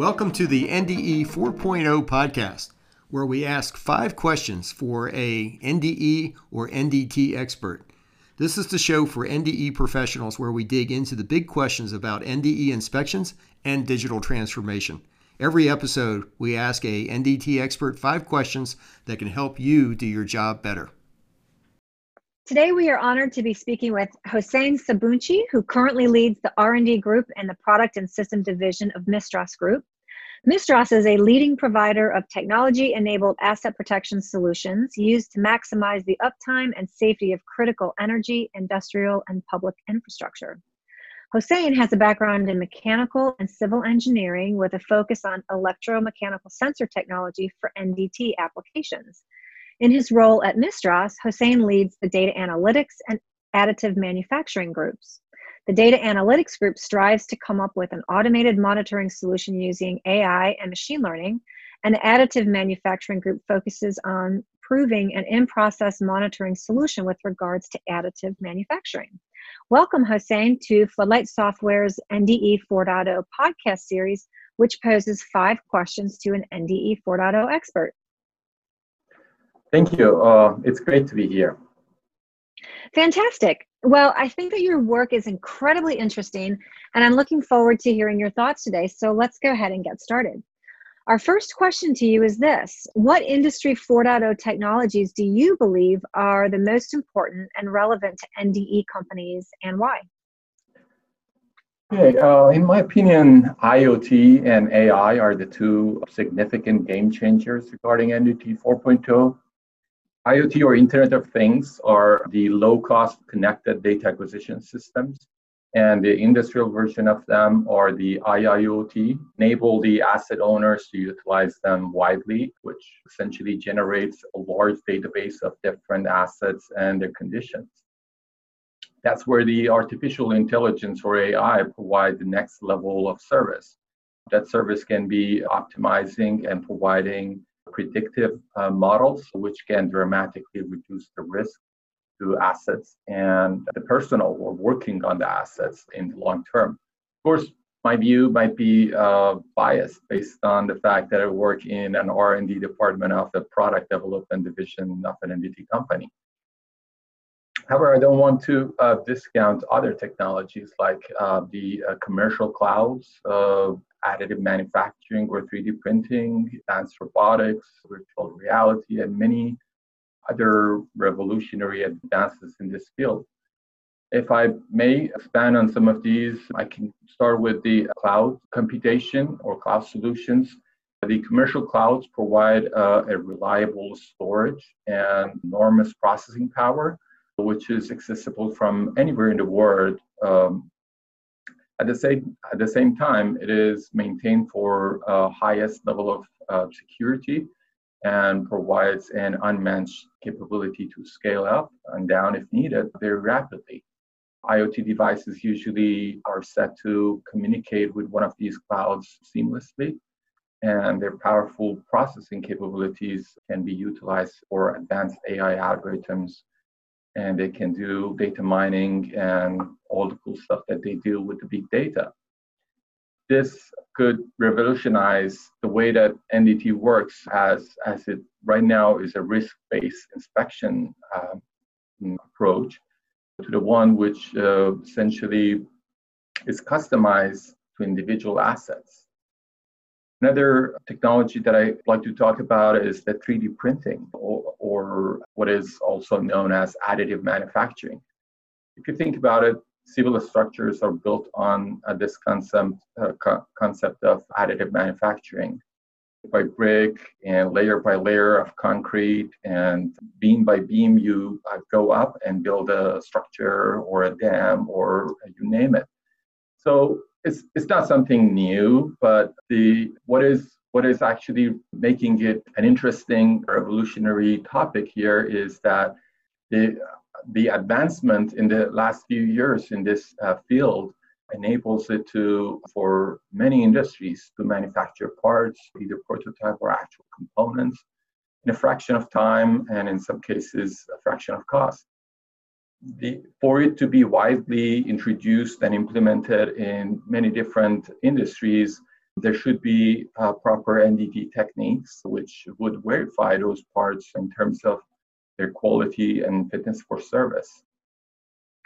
Welcome to the NDE 4.0 podcast, where we ask five questions for a NDE or NDT expert. This is the show for NDE professionals where we dig into the big questions about NDE inspections and digital transformation. Every episode, we ask a NDT expert five questions that can help you do your job better. Today, we are honored to be speaking with Hossein Saboonchi, who currently leads the R&D group and the product and system division of Mistras Group. Mistras is a leading provider of technology-enabled asset protection solutions used to maximize the uptime and safety of critical energy, industrial, and public infrastructure. Hossein has a background in mechanical and civil engineering with a focus on electromechanical sensor technology for NDT applications. In his role at Mistras, Hossein leads the data analytics and additive manufacturing groups. The data analytics group strives to come up with an automated monitoring solution using AI and machine learning, and the additive manufacturing group focuses on proving an in process monitoring solution with regards to additive manufacturing. Welcome, Hossein, to Floodlight Software's NDE 4.0 podcast series, which poses five questions to an NDE 4.0 expert. Thank you. Uh, it's great to be here. Fantastic. Well, I think that your work is incredibly interesting, and I'm looking forward to hearing your thoughts today. So let's go ahead and get started. Our first question to you is this What Industry 4.0 technologies do you believe are the most important and relevant to NDE companies and why? Okay, uh, in my opinion, IoT and AI are the two significant game changers regarding NDT 4.0. IoT or Internet of Things are the low cost connected data acquisition systems. And the industrial version of them are the IIoT, enable the asset owners to utilize them widely, which essentially generates a large database of different assets and their conditions. That's where the artificial intelligence or AI provide the next level of service. That service can be optimizing and providing predictive uh, models, which can dramatically reduce the risk to assets and the personnel who are working on the assets in the long term. Of course, my view might be uh, biased based on the fact that I work in an R&D department of the product development division of an NDT company. However, I don't want to uh, discount other technologies like uh, the uh, commercial clouds, additive manufacturing or 3D printing, advanced robotics, virtual reality, and many other revolutionary advances in this field. If I may expand on some of these, I can start with the cloud computation or cloud solutions. The commercial clouds provide uh, a reliable storage and enormous processing power, which is accessible from anywhere in the world um, at the same, at the same time, it is maintained for uh, highest level of uh, security and provides an unmatched capability to scale up and down if needed very rapidly. IoT devices usually are set to communicate with one of these clouds seamlessly, and their powerful processing capabilities can be utilized for advanced AI algorithms and they can do data mining and all the cool stuff that they do with the big data. This could revolutionize the way that NDT works as, as it right now is a risk-based inspection uh, approach to the one which uh, essentially is customized to individual assets. Another technology that I like to talk about is the 3D printing, or, or, what is also known as additive manufacturing. If you think about it, civil structures are built on uh, this concept, uh, co- concept of additive manufacturing. By brick and layer by layer of concrete and beam by beam, you uh, go up and build a structure or a dam or you name it. So it's it's not something new, but the what is what is actually making it an interesting revolutionary topic here is that the the advancement in the last few years in this uh, field enables it to for many industries to manufacture parts either prototype or actual components in a fraction of time and in some cases a fraction of cost the, for it to be widely introduced and implemented in many different industries, There should be uh, proper NDT techniques which would verify those parts in terms of their quality and fitness for service.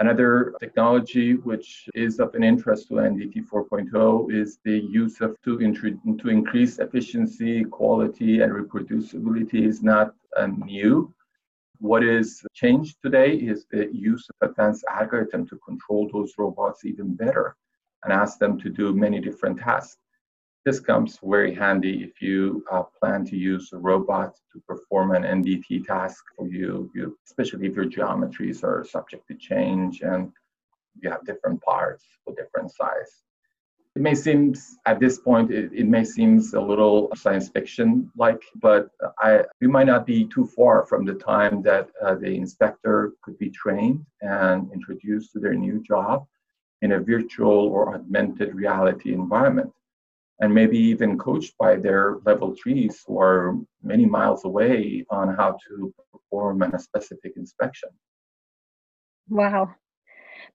Another technology which is of an interest to NDT 4.0 is the use of to, to increase efficiency, quality, and reproducibility is not uh, new. What is changed today is the use of advanced algorithm to control those robots even better and ask them to do many different tasks. This comes very handy if you uh, plan to use a robot to perform an NDT task for you, you, especially if your geometries are subject to change and you have different parts for different size. It may seem at this point it, it may seem a little science fiction like, but I we might not be too far from the time that uh, the inspector could be trained and introduced to their new job in a virtual or augmented reality environment and maybe even coached by their level threes who are many miles away on how to perform a specific inspection. Wow.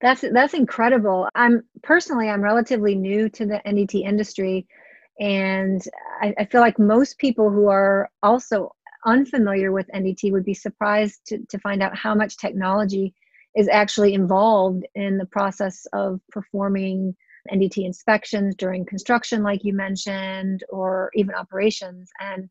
That's that's incredible. I'm personally I'm relatively new to the NDT industry and I, I feel like most people who are also unfamiliar with NDT would be surprised to, to find out how much technology is actually involved in the process of performing NDT inspections during construction, like you mentioned, or even operations. And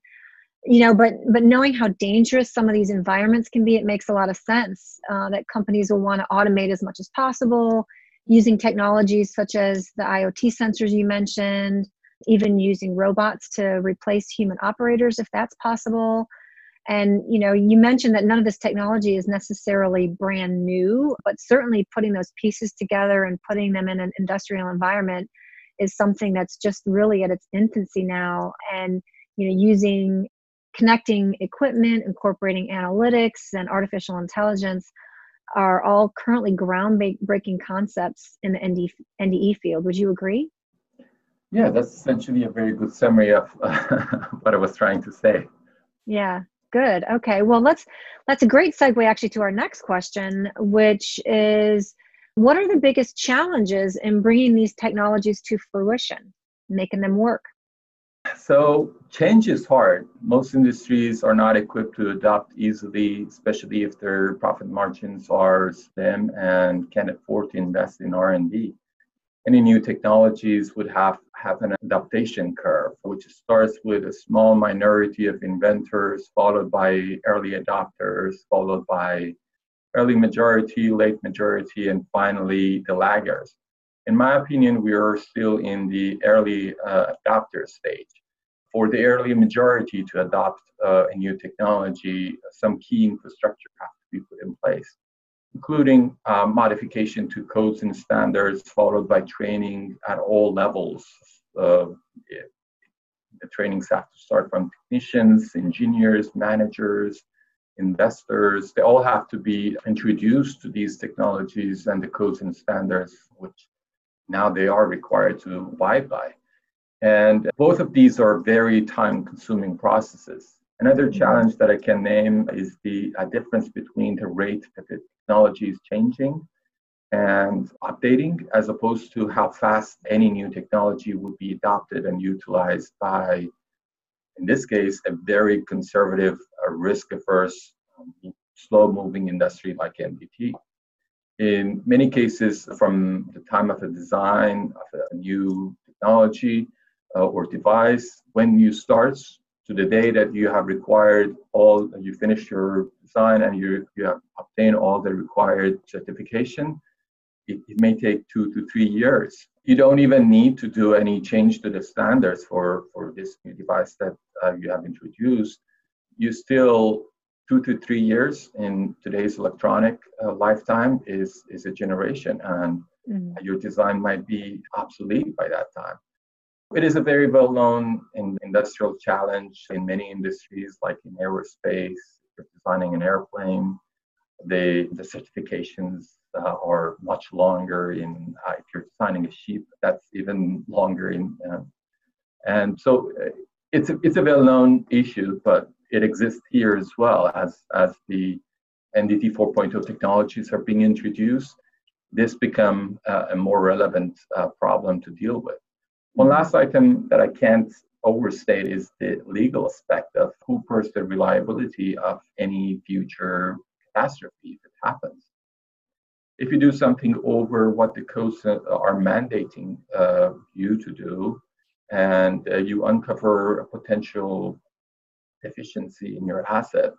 you know, but but knowing how dangerous some of these environments can be, it makes a lot of sense uh, that companies will want to automate as much as possible, using technologies such as the IoT sensors you mentioned, even using robots to replace human operators if that's possible. And you know you mentioned that none of this technology is necessarily brand new but certainly putting those pieces together and putting them in an industrial environment is something that's just really at its infancy now. And you know using connecting equipment incorporating analytics and artificial intelligence are all currently groundbreaking concepts in the ND, NDE field. Would you agree? Yeah, that's essentially a very good summary of what I was trying to say. Yeah, Good. Okay. Well, let's that's a great segue actually to our next question, which is what are the biggest challenges in bringing these technologies to fruition, making them work? So, change is hard. Most industries are not equipped to adopt easily, especially if their profit margins are slim and can't afford to invest in R&D any new technologies would have, have an adaptation curve, which starts with a small minority of inventors, followed by early adopters, followed by early majority, late majority, and finally the laggers. In my opinion, we are still in the early uh, adopter stage. For the early majority to adopt uh, a new technology, some key infrastructure has to be put in place including uh, modification to codes and standards, followed by training at all levels. Uh, the trainings have to start from technicians, engineers, managers, investors. They all have to be introduced to these technologies and the codes and standards, which now they are required to abide by. And both of these are very time consuming processes. Another mm-hmm. challenge that I can name is the uh, difference between the rate that the technology is changing and updating, as opposed to how fast any new technology would be adopted and utilized by, in this case, a very conservative, uh, risk averse, um, slow moving industry like NDT. In many cases, from the time of the design of a new technology uh, or device, when you start to the day that you have required all, you finish your design and you, you have obtained all the required certification, it, it, may take two to three years. You don't even need to do any change to the standards for, for this new device that uh, you have introduced. You still, two to three years in today's electronic uh, lifetime is, is a generation, and mm-hmm. your design might be obsolete by that time. It is a very well known industrial challenge in many industries, like in aerospace, if designing an airplane, the, the certifications uh, are much longer in, uh, if you're designing a ship, that's even longer in. Uh, and so uh, it's a, it's a well known issue, but it exists here as well as, as the NDT 4.0 technologies are being introduced. This become uh, a more relevant uh, problem to deal with. One last item that I can't overstate is the legal aspect of who bears the reliability of any future catastrophe that happens. If you do something over what the codes are mandating uh, you to do, and uh, you uncover a potential deficiency in your asset,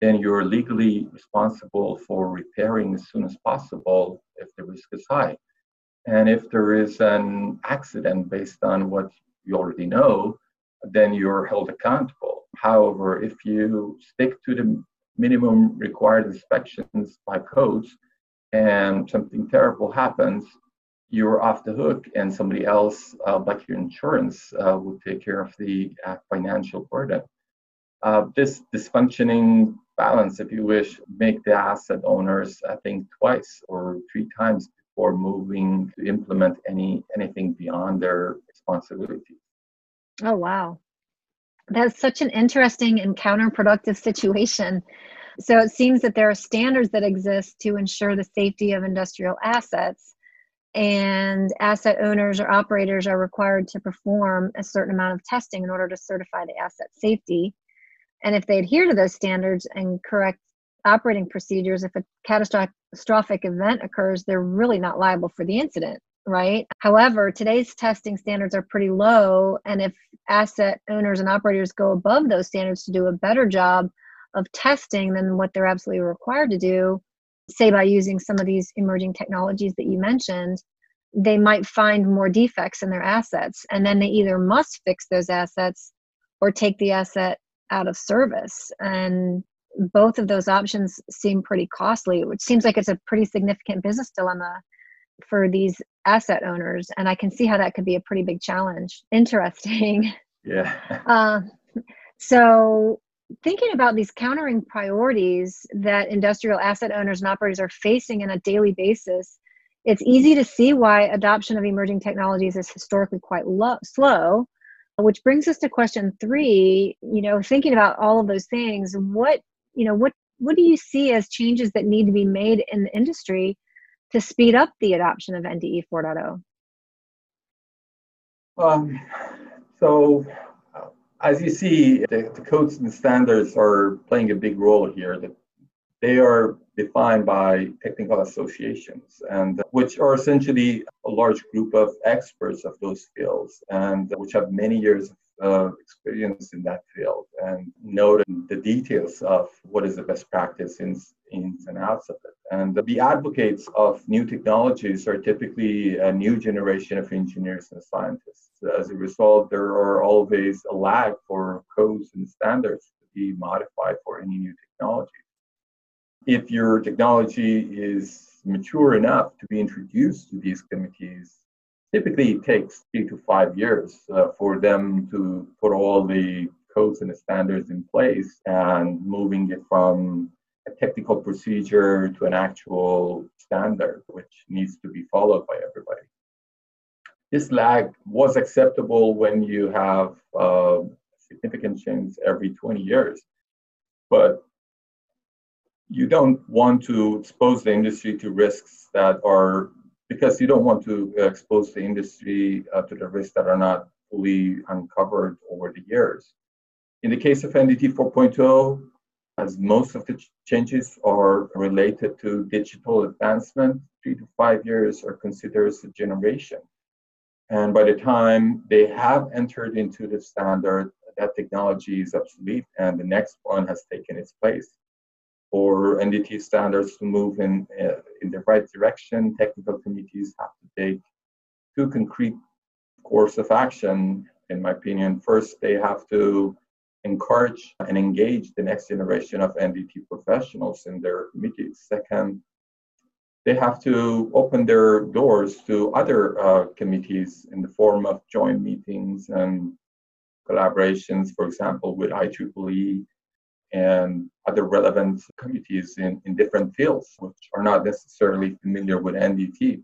then you're legally responsible for repairing as soon as possible if the risk is high. And if there is an accident based on what you already know, then you're held accountable. However, if you stick to the minimum required inspections by codes and something terrible happens, you're off the hook and somebody else, uh, like your insurance, uh, will take care of the uh, financial burden. Uh, this dysfunctioning balance, if you wish, make the asset owners, I think, twice or three times before moving to implement any anything beyond their responsibility. Oh wow. That's such an interesting and counterproductive situation. So it seems that there are standards that exist to ensure the safety of industrial assets, and asset owners or operators are required to perform a certain amount of testing in order to certify the asset safety. And if they adhere to those standards and correct operating procedures, if a catastrophic event occurs, they're really not liable for the incident right? However, today's testing standards are pretty low. And if asset owners and operators go above those standards to do a better job of testing than what they're absolutely required to do, say by using some of these emerging technologies that you mentioned, they might find more defects in their assets. And then they either must fix those assets or take the asset out of service. And both of those options seem pretty costly, which seems like it's a pretty significant business dilemma for these asset owners and i can see how that could be a pretty big challenge interesting yeah uh, so thinking about these countering priorities that industrial asset owners and operators are facing on a daily basis it's easy to see why adoption of emerging technologies is historically quite low, slow which brings us to question three you know thinking about all of those things what you know what what do you see as changes that need to be made in the industry to speed up the adoption of NDE 4.0? Um, so, uh, as you see, the, the, codes and standards are playing a big role here. That they are defined by technical associations, and which are essentially a large group of experts of those fields, and which have many years of uh, experience in that field and know the details of what is the best practice ins, ins and outs of it. And the advocates of new technologies are typically a new generation of engineers and scientists. As a result, there are always a lag for codes and standards to be modified for any new technology. If your technology is mature enough to be introduced to these committees, typically it takes three to five years uh, for them to put all the codes and the standards in place and moving it from a technical procedure to an actual standard which needs to be followed by everybody. This lag was acceptable when you have uh, significant change every 20 years but you don't want to expose the industry to risks that are because you don't want to expose the industry uh, to the risks that are not fully uncovered over the years. In the case of NDT 4.0, as most of the ch- changes are related to digital advancement, three to five years are considered as a generation. And by the time they have entered into the standard, that technology is obsolete and the next one has taken its place for NDT standards to move in, uh, in the right direction, technical committees have to take two concrete course of action, in my opinion. First, they have to encourage and engage the next generation of NDT professionals in their committees. Second, they have to open their doors to other uh, committees in the form of joint meetings and collaborations, for example, with IEEE and other relevant committees in, in different fields, which are not necessarily familiar with NDT.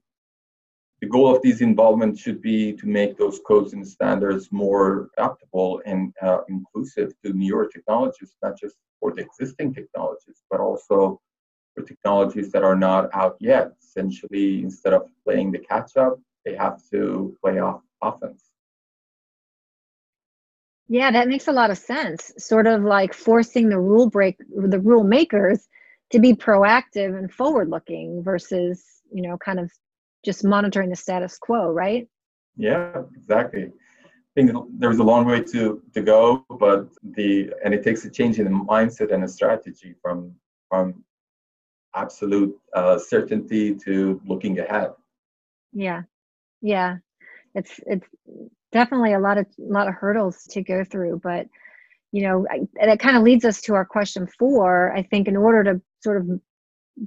The goal of these involvement should be to make those codes and standards more adaptable and uh, inclusive to newer technologies, not just for the existing technologies, but also for technologies that are not out yet. Essentially, instead of playing the catch up, they have to play off offense. Yeah, that makes a lot of sense. Sort of like forcing the rule break the rule makers to be proactive and forward looking versus, you know, kind of just monitoring the status quo, right? Yeah, exactly. I think there's a long way to, to go, but the and it takes a change in the mindset and a strategy from from absolute uh, certainty to looking ahead. Yeah, yeah, it's it's definitely a lot of a lot of hurdles to go through but you know that kind of leads us to our question four i think in order to sort of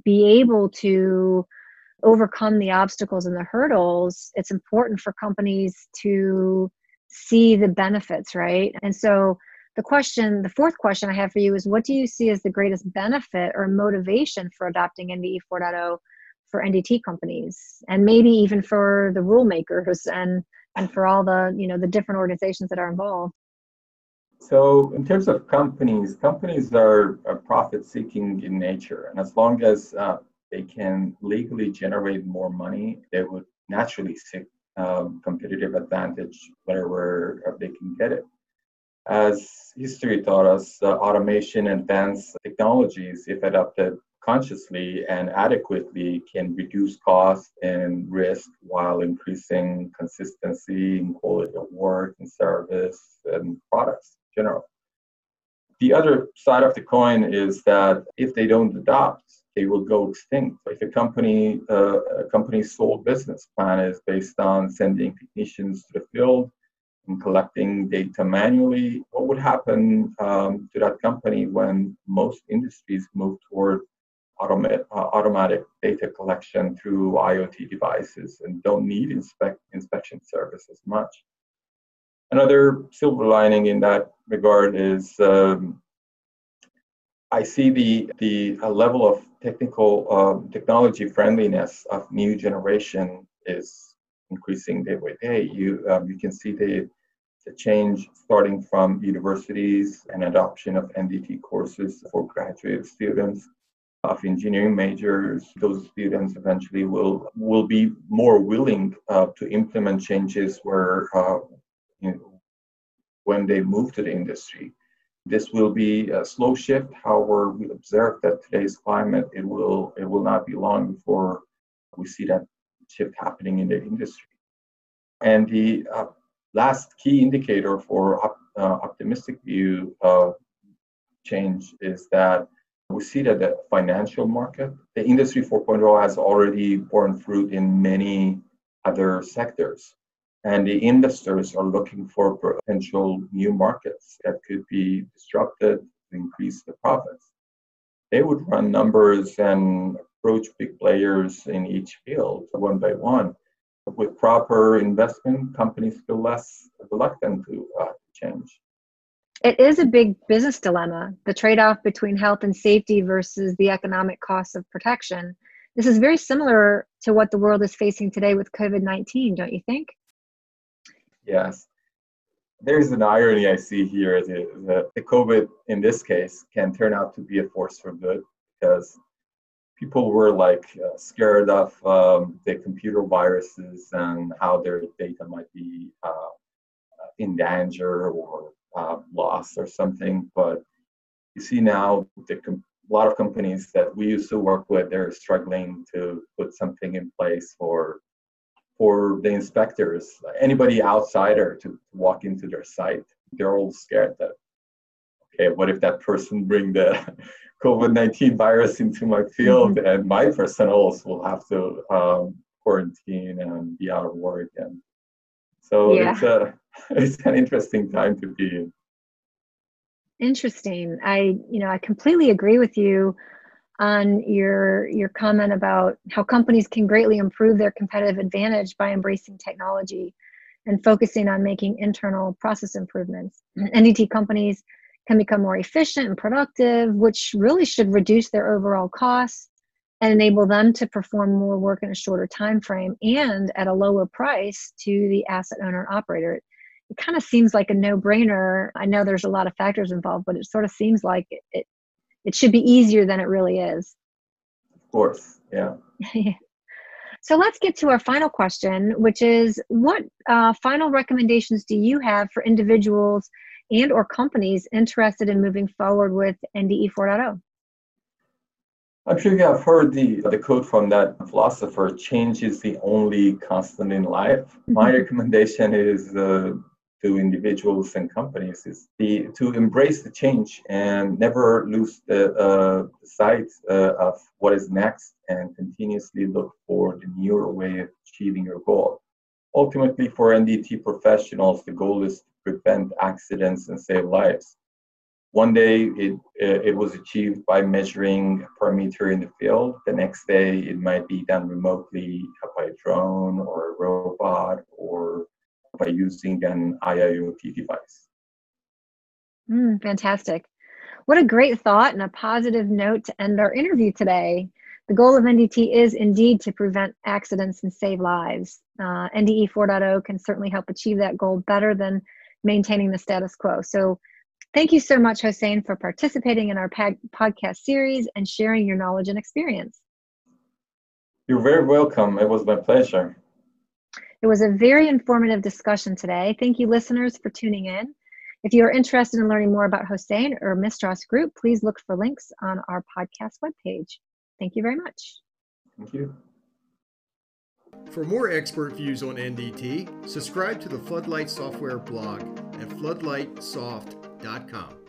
be able to overcome the obstacles and the hurdles it's important for companies to see the benefits right? And so the question the fourth question i have for you is what do you see as the greatest benefit or motivation for adopting nde 4.0 for ndt companies and maybe even for the rule makers and and for all the you know the different organizations that are involved. So in terms of companies companies are, are profit seeking in nature and as long as uh, they can legally generate more money they would naturally seek um, competitive advantage wherever they can get it. As history taught us uh, automation advanced technologies if adopted consciously and adequately can reduce cost and risk while increasing consistency and quality of work and service and products in general. The other side of the coin is that if they don't adopt, they will go extinct. If a company, uh, a company's sole business plan is based on sending technicians to the field and collecting data manually, what would happen um, to that company when most industries move toward uh, automatic data collection through IoT devices and don't need inspect, inspection service as much. Another silver lining in that regard is um, I see the the uh, level of technical uh, technology friendliness of new generation is increasing day by day. You um, you can see the the change starting from universities and adoption of NDT courses for graduate students of engineering majors, those students eventually will will be more willing uh, to implement changes where uh, you know, when they move to the industry. This will be a slow shift. However, we observe that today's climate it will it will not be long before we see that shift happening in the industry. And the uh, last key indicator for op, uh, optimistic view of change is that we see that the financial market, the industry 4.0 has already borne fruit in many other sectors. And the investors are looking for potential new markets that could be disrupted to increase the profits. They would run numbers and approach big players in each field one by one. With proper investment, companies feel less reluctant to uh, change it is a big business dilemma the trade off between health and safety versus the economic costs of protection. This is very similar to what the world is facing today with COVID 19, don't you think? Yes. There's an irony I see here that the COVID, in this case, can turn out to be a force for good because people were like uh, scared of um, the computer viruses and how their data might be uh, in danger or uh, loss or something. But you see now the com- a lot of companies that we used to work with, they're struggling to put something in place for for the inspectors, anybody outsider to walk into their site. They're all scared that okay, what if that person bring the COVID-19 virus into my field mm-hmm. and my personnel will have to um, quarantine and be out of work and so yeah. it's a it's an interesting time to be in. Interesting. I, you know, I completely agree with you on your your comment about how companies can greatly improve their competitive advantage by embracing technology and focusing on making internal process improvements. NDT companies can become more efficient and productive, which really should reduce their overall costs and enable them to perform more work in a shorter time frame and at a lower price to the asset owner operator it kind of seems like a no-brainer i know there's a lot of factors involved but it sort of seems like it it, it should be easier than it really is of course yeah so let's get to our final question which is what uh, final recommendations do you have for individuals and or companies interested in moving forward with NDE 4.0? I'm sure you have heard the, the quote from that philosopher change is the only constant in life. Mm-hmm. My recommendation is uh, to individuals and companies is the, to embrace the change and never lose the uh, sight uh, of what is next and continuously look for the newer way of achieving your goal. Ultimately, for NDT professionals, the goal is to prevent accidents and save lives. One day it, it was achieved by measuring a parameter in the field. The next day it might be done remotely by a drone or a robot or by using an IIoT device. Mm, fantastic. What a great thought and a positive note to end our interview today. The goal of NDT is indeed to prevent accidents and save lives. Uh, NDE 4.0 can certainly help achieve that goal better than maintaining the status quo. So Thank you so much, Hossein, for participating in our podcast series and sharing your knowledge and experience. You're very welcome. It was my pleasure. It was a very informative discussion today. Thank you, listeners, for tuning in. If you are interested in learning more about Hossein or Mistras Group, please look for links on our podcast webpage. Thank you very much. Thank you. For more expert views on NDT, subscribe to the Floodlight Software blog at floodlightsoft.com.